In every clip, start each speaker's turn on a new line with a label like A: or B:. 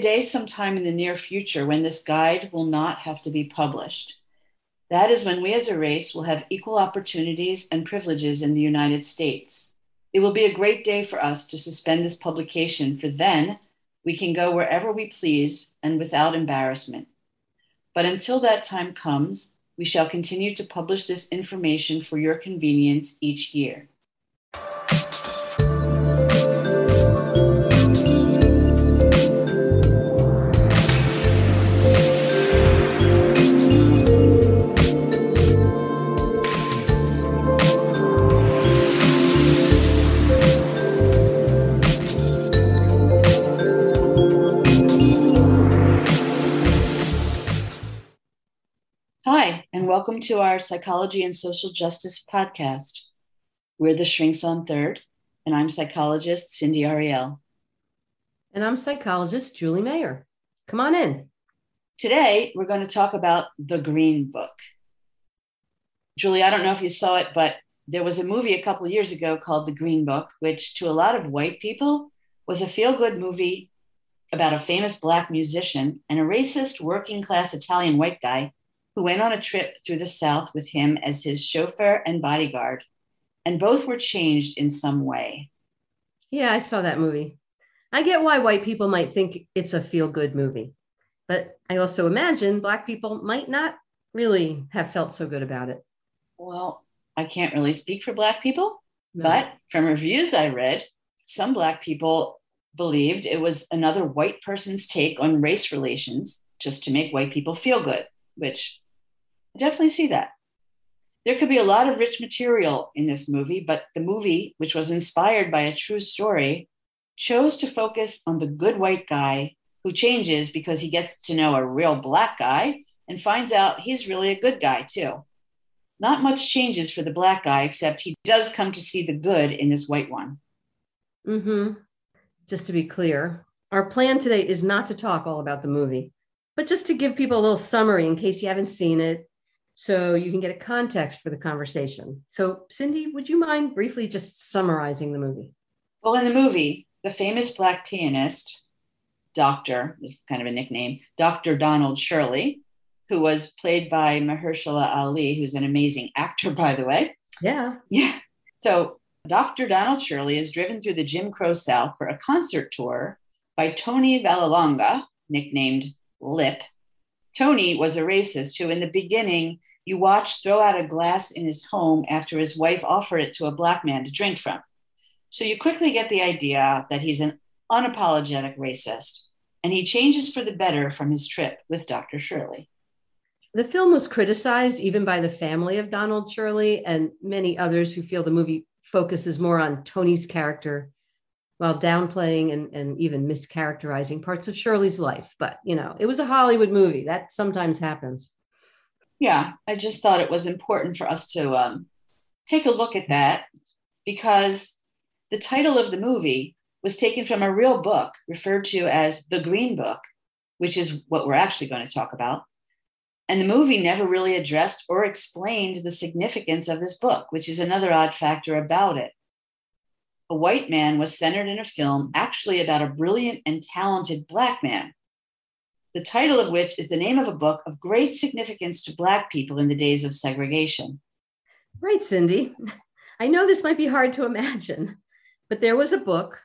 A: a day sometime in the near future when this guide will not have to be published. That is when we as a race will have equal opportunities and privileges in the United States. It will be a great day for us to suspend this publication, for then we can go wherever we please and without embarrassment. But until that time comes, we shall continue to publish this information for your convenience each year. Welcome to our Psychology and Social Justice podcast. We're the Shrinks on Third, and I'm psychologist Cindy Ariel.
B: And I'm psychologist Julie Mayer. Come on in.
A: Today, we're going to talk about The Green Book. Julie, I don't know if you saw it, but there was a movie a couple years ago called The Green Book, which to a lot of white people was a feel good movie about a famous Black musician and a racist working class Italian white guy who went on a trip through the South with him as his chauffeur and bodyguard, and both were changed in some way.
B: Yeah, I saw that movie. I get why white people might think it's a feel good movie, but I also imagine Black people might not really have felt so good about it.
A: Well, I can't really speak for Black people, no. but from reviews I read, some Black people believed it was another white person's take on race relations just to make white people feel good, which I definitely see that. There could be a lot of rich material in this movie, but the movie, which was inspired by a true story, chose to focus on the good white guy who changes because he gets to know a real black guy and finds out he's really a good guy too. Not much changes for the black guy, except he does come to see the good in this white one.
B: Mm-hmm. Just to be clear, our plan today is not to talk all about the movie, but just to give people a little summary in case you haven't seen it so you can get a context for the conversation. So, Cindy, would you mind briefly just summarizing the movie?
A: Well, in the movie, the famous Black pianist, Doctor, is kind of a nickname, Dr. Donald Shirley, who was played by Mahershala Ali, who's an amazing actor, by the way.
B: Yeah.
A: Yeah. So, Dr. Donald Shirley is driven through the Jim Crow South for a concert tour by Tony Vallelonga, nicknamed Lip. Tony was a racist who, in the beginning, you watch throw out a glass in his home after his wife offered it to a black man to drink from. So you quickly get the idea that he's an unapologetic racist, and he changes for the better from his trip with Dr. Shirley.
B: The film was criticized even by the family of Donald Shirley and many others who feel the movie focuses more on Tony's character while downplaying and, and even mischaracterizing parts of Shirley's life. But, you know, it was a Hollywood movie. That sometimes happens
A: yeah, I just thought it was important for us to um, take a look at that because the title of the movie was taken from a real book referred to as the Green Book, which is what we're actually going to talk about. And the movie never really addressed or explained the significance of this book, which is another odd factor about it. A white man was centered in a film actually about a brilliant and talented black man the title of which is the name of a book of great significance to Black people in the days of segregation.
B: Right, Cindy. I know this might be hard to imagine, but there was a book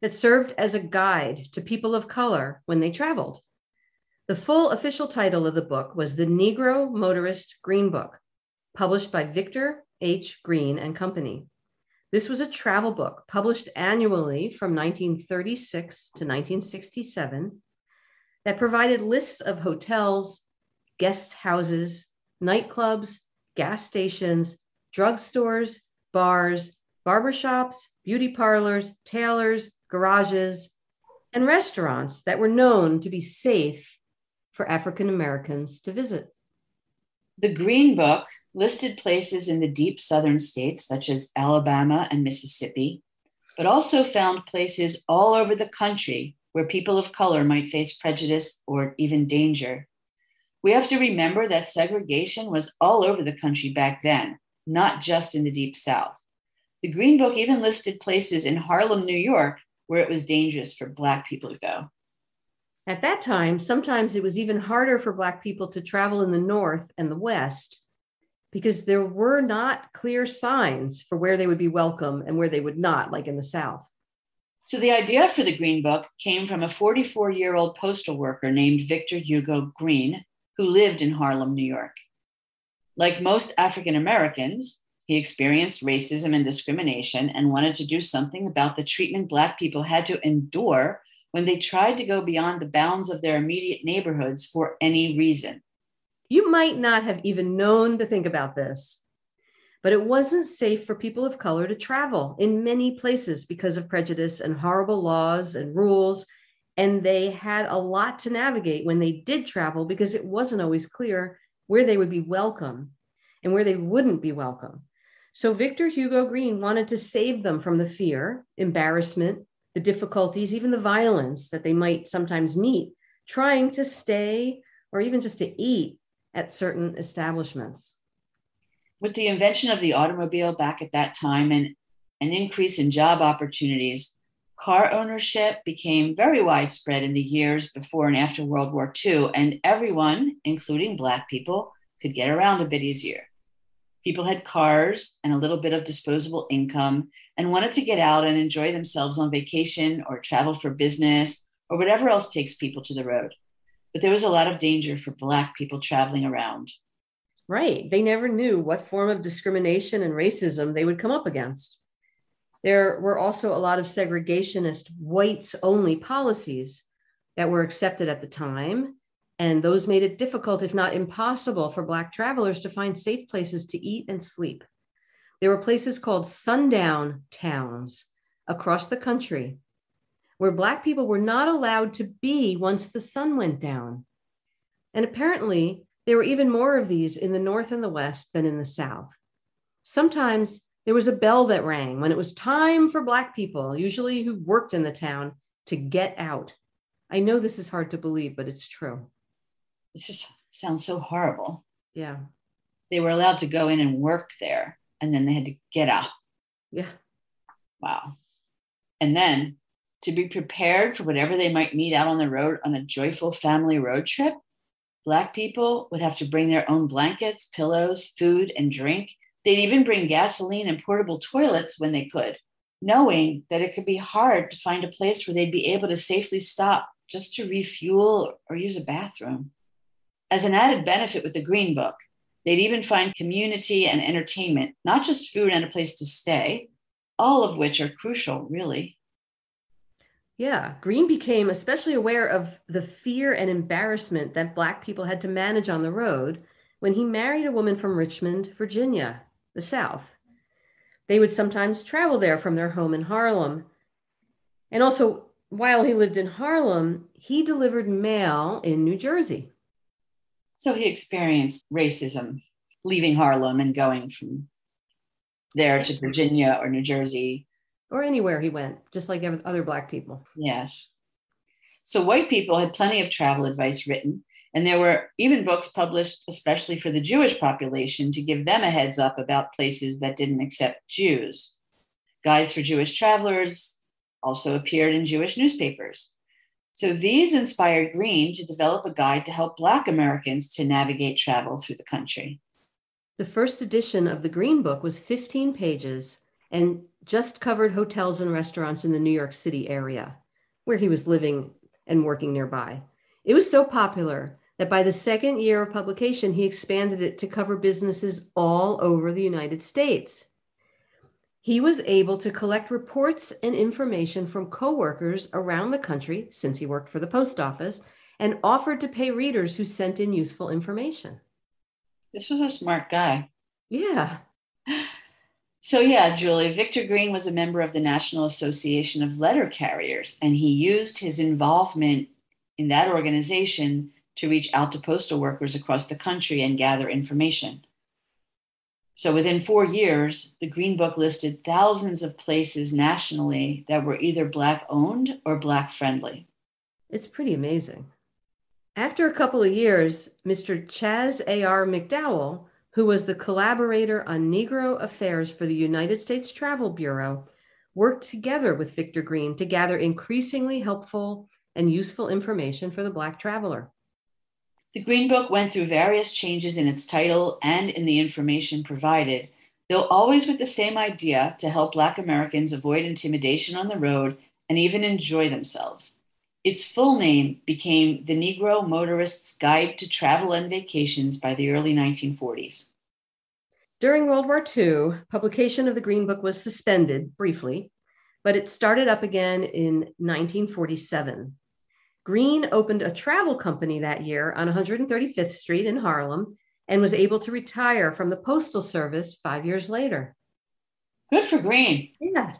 B: that served as a guide to people of color when they traveled. The full official title of the book was The Negro Motorist Green Book, published by Victor H. Green and Company. This was a travel book published annually from 1936 to 1967 that provided lists of hotels, guest houses, nightclubs, gas stations, drugstores, bars, barbershops, beauty parlors, tailors, garages, and restaurants that were known to be safe for African Americans to visit.
A: The Green Book listed places in the deep southern states, such as Alabama and Mississippi, but also found places all over the country where people of color might face prejudice or even danger. We have to remember that segregation was all over the country back then, not just in the Deep South. The Green Book even listed places in Harlem, New York, where it was dangerous for Black people to go.
B: At that time, sometimes it was even harder for Black people to travel in the North and the West because there were not clear signs for where they would be welcome and where they would not, like in the South.
A: So the idea for the Green Book came from a 44 year old postal worker named Victor Hugo Green, who lived in Harlem, New York. Like most African Americans, he experienced racism and discrimination and wanted to do something about the treatment Black people had to endure when they tried to go beyond the bounds of their immediate neighborhoods for any reason.
B: You might not have even known to think about this, but it wasn't safe for people of color to travel in many places because of prejudice and horrible laws and rules. And they had a lot to navigate when they did travel because it wasn't always clear where they would be welcome and where they wouldn't be welcome. So Victor Hugo Green wanted to save them from the fear, embarrassment, the difficulties, even the violence that they might sometimes meet trying to stay or even just to eat at certain establishments.
A: With the invention of the automobile back at that time and an increase in job opportunities, car ownership became very widespread in the years before and after World War II, and everyone, including Black people, could get around a bit easier. People had cars and a little bit of disposable income and wanted to get out and enjoy themselves on vacation or travel for business or whatever else takes people to the road. But there was a lot of danger for Black people traveling around.
B: Right. They never knew what form of discrimination and racism they would come up against. There were also a lot of segregationist whites only policies that were accepted at the time and those made it difficult, if not impossible, for Black travelers to find safe places to eat and sleep. There were places called sundown towns across the country where Black people were not allowed to be once the sun went down. And apparently, there were even more of these in the North and the West than in the South. Sometimes there was a bell that rang when it was time for Black people, usually who worked in the town, to get out. I know this is hard to believe, but it's true
A: it just sounds so horrible.
B: Yeah.
A: They were allowed to go in and work there and then they had to get out.
B: Yeah.
A: Wow. And then to be prepared for whatever they might meet out on the road on a joyful family road trip, Black people would have to bring their own blankets, pillows, food, and drink. They'd even bring gasoline and portable toilets when they could, knowing that it could be hard to find a place where they'd be able to safely stop just to refuel or use a bathroom. As an added benefit with the Green Book, they'd even find community and entertainment, not just food and a place to stay, all of which are crucial, really.
B: Yeah, Green became especially aware of the fear and embarrassment that Black people had to manage on the road when he married a woman from Richmond, Virginia, the South. They would sometimes travel there from their home in Harlem. And also, while he lived in Harlem, he delivered mail in New Jersey.
A: So he experienced racism leaving Harlem and going from there to Virginia or New Jersey.
B: Or anywhere he went, just like other Black people.
A: Yes. So white people had plenty of travel advice written, and there were even books published especially for the Jewish population to give them a heads up about places that didn't accept Jews. Guides for Jewish travelers also appeared in Jewish newspapers. So these inspired Green to develop a guide to help Black Americans to navigate travel through the country.
B: The first edition of the Green Book was 15 pages and just covered hotels and restaurants in the New York City area, where he was living and working nearby. It was so popular that by the second year of publication, he expanded it to cover businesses all over the United States he was able to collect reports and information from coworkers around the country since he worked for the post office and offered to pay readers who sent in useful information.
A: This was a smart guy.
B: Yeah.
A: So, yeah, Julie, Victor Green was a member of the National Association of Letter Carriers, and he used his involvement in that organization to reach out to postal workers across the country and gather information. So within four years, the Green Book listed thousands of places nationally that were either Black owned or Black friendly.
B: It's pretty amazing. After a couple of years, Mr. Chaz A.R. McDowell, who was the collaborator on Negro affairs for the United States Travel Bureau, worked together with Victor Green to gather increasingly helpful and useful information for the Black traveler.
A: The Green Book went through various changes in its title and in the information provided, though always with the same idea to help Black Americans avoid intimidation on the road and even enjoy themselves. Its full name became The Negro Motorist's Guide to Travel and Vacations by the early 1940s.
B: During World War II, publication of the Green Book was suspended briefly, but it started up again in 1947. Green opened a travel company that year on 135th Street in Harlem and was able to retire from the Postal Service five years later.
A: Good for Green.
B: Yeah.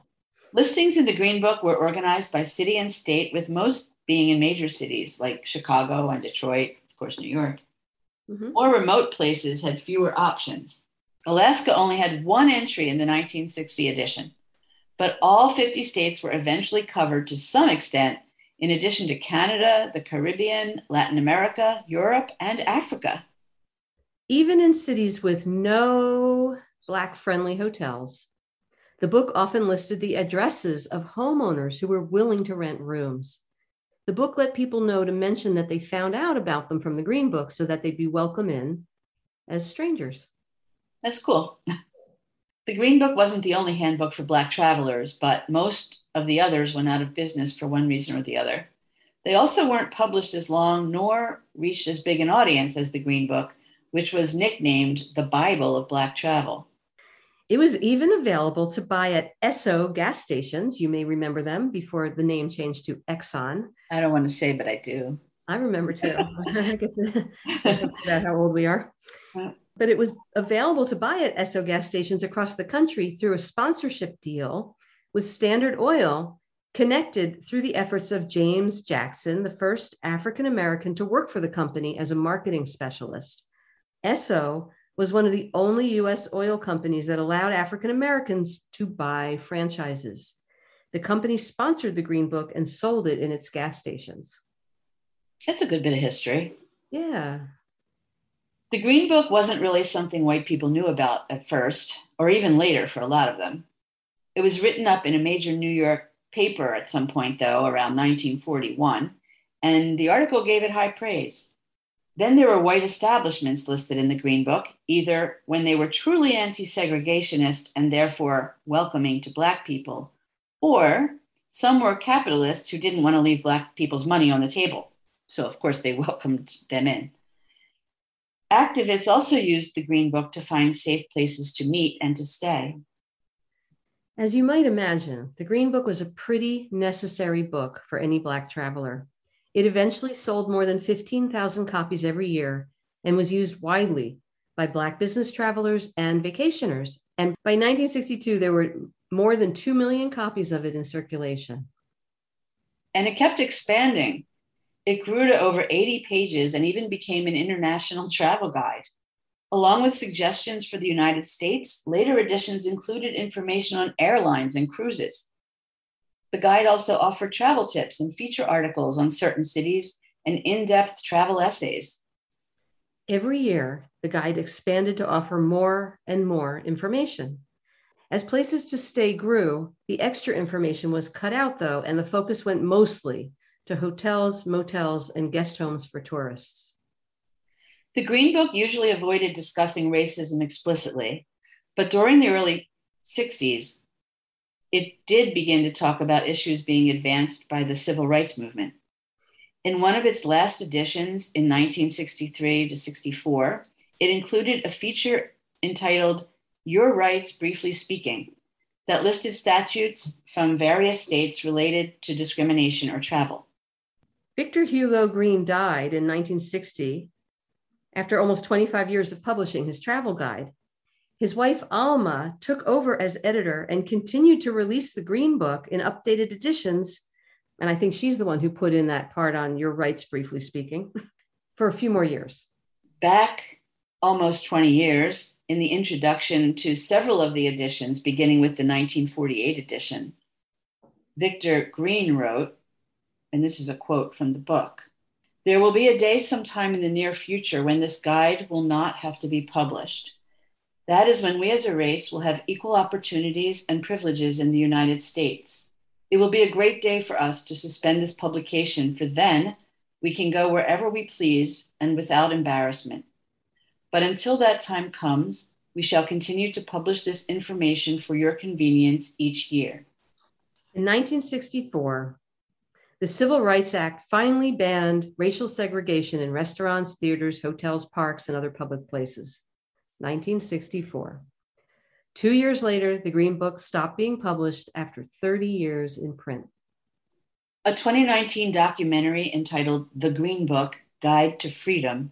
A: Listings in the Green Book were organized by city and state, with most being in major cities like Chicago and Detroit, of course, New York. Mm-hmm. More remote places had fewer options. Alaska only had one entry in the 1960 edition, but all 50 states were eventually covered to some extent, in addition to Canada, the Caribbean, Latin America, Europe, and Africa.
B: Even in cities with no Black friendly hotels, the book often listed the addresses of homeowners who were willing to rent rooms. The book let people know to mention that they found out about them from the Green Book so that they'd be welcome in as strangers.
A: That's cool. The Green Book wasn't the only handbook for Black travelers, but most of the others went out of business for one reason or the other. They also weren't published as long nor reached as big an audience as the Green Book, which was nicknamed the Bible of Black travel.
B: It was even available to buy at Esso gas stations. You may remember them before the name changed to Exxon.
A: I don't want to say, but I do.
B: I remember too. I that's how old we are. But it was available to buy at Esso gas stations across the country through a sponsorship deal with Standard Oil, connected through the efforts of James Jackson, the first African American to work for the company as a marketing specialist. Esso was one of the only US oil companies that allowed African Americans to buy franchises. The company sponsored the Green Book and sold it in its gas stations.
A: That's a good bit of history.
B: Yeah.
A: The Green Book wasn't really something white people knew about at first, or even later for a lot of them. It was written up in a major New York paper at some point, though, around 1941, and the article gave it high praise. Then there were white establishments listed in the Green Book, either when they were truly anti segregationist and therefore welcoming to Black people, or some were capitalists who didn't want to leave Black people's money on the table. So, of course, they welcomed them in. Activists also used the Green Book to find safe places to meet and to stay.
B: As you might imagine, the Green Book was a pretty necessary book for any Black traveler. It eventually sold more than 15,000 copies every year and was used widely by Black business travelers and vacationers. And by 1962, there were more than 2 million copies of it in circulation.
A: And it kept expanding. It grew to over 80 pages and even became an international travel guide. Along with suggestions for the United States, later editions included information on airlines and cruises. The guide also offered travel tips and feature articles on certain cities and in depth travel essays.
B: Every year, the guide expanded to offer more and more information. As places to stay grew, the extra information was cut out, though, and the focus went mostly to hotels, motels, and guest homes for tourists.
A: The Green Book usually avoided discussing racism explicitly, but during the early 60s, it did begin to talk about issues being advanced by the civil rights movement. In one of its last editions in 1963 to 64, it included a feature entitled Your Rights Briefly Speaking that listed statutes from various states related to discrimination or travel.
B: Victor Hugo Green died in 1960 after almost 25 years of publishing his travel guide. His wife Alma took over as editor and continued to release the Green Book in updated editions. And I think she's the one who put in that part on your rights, briefly speaking, for a few more years.
A: Back almost 20 years, in the introduction to several of the editions, beginning with the 1948 edition, Victor Green wrote, and this is a quote from the book There will be a day sometime in the near future when this guide will not have to be published. That is when we as a race will have equal opportunities and privileges in the United States. It will be a great day for us to suspend this publication, for then we can go wherever we please and without embarrassment. But until that time comes, we shall continue to publish this information for your convenience each year.
B: In 1964, the Civil Rights Act finally banned racial segregation in restaurants, theaters, hotels, parks, and other public places. 1964. Two years later, the Green Book stopped being published after 30 years in print.
A: A 2019 documentary entitled The Green Book Guide to Freedom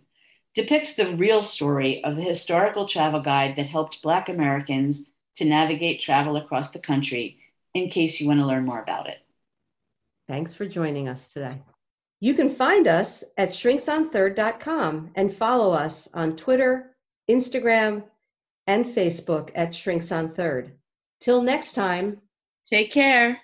A: depicts the real story of the historical travel guide that helped Black Americans to navigate travel across the country in case you want to learn more about it.
B: Thanks for joining us today. You can find us at shrinksonthird.com and follow us on Twitter, Instagram, and Facebook at Shrinks on Third. Till next time,
A: take care.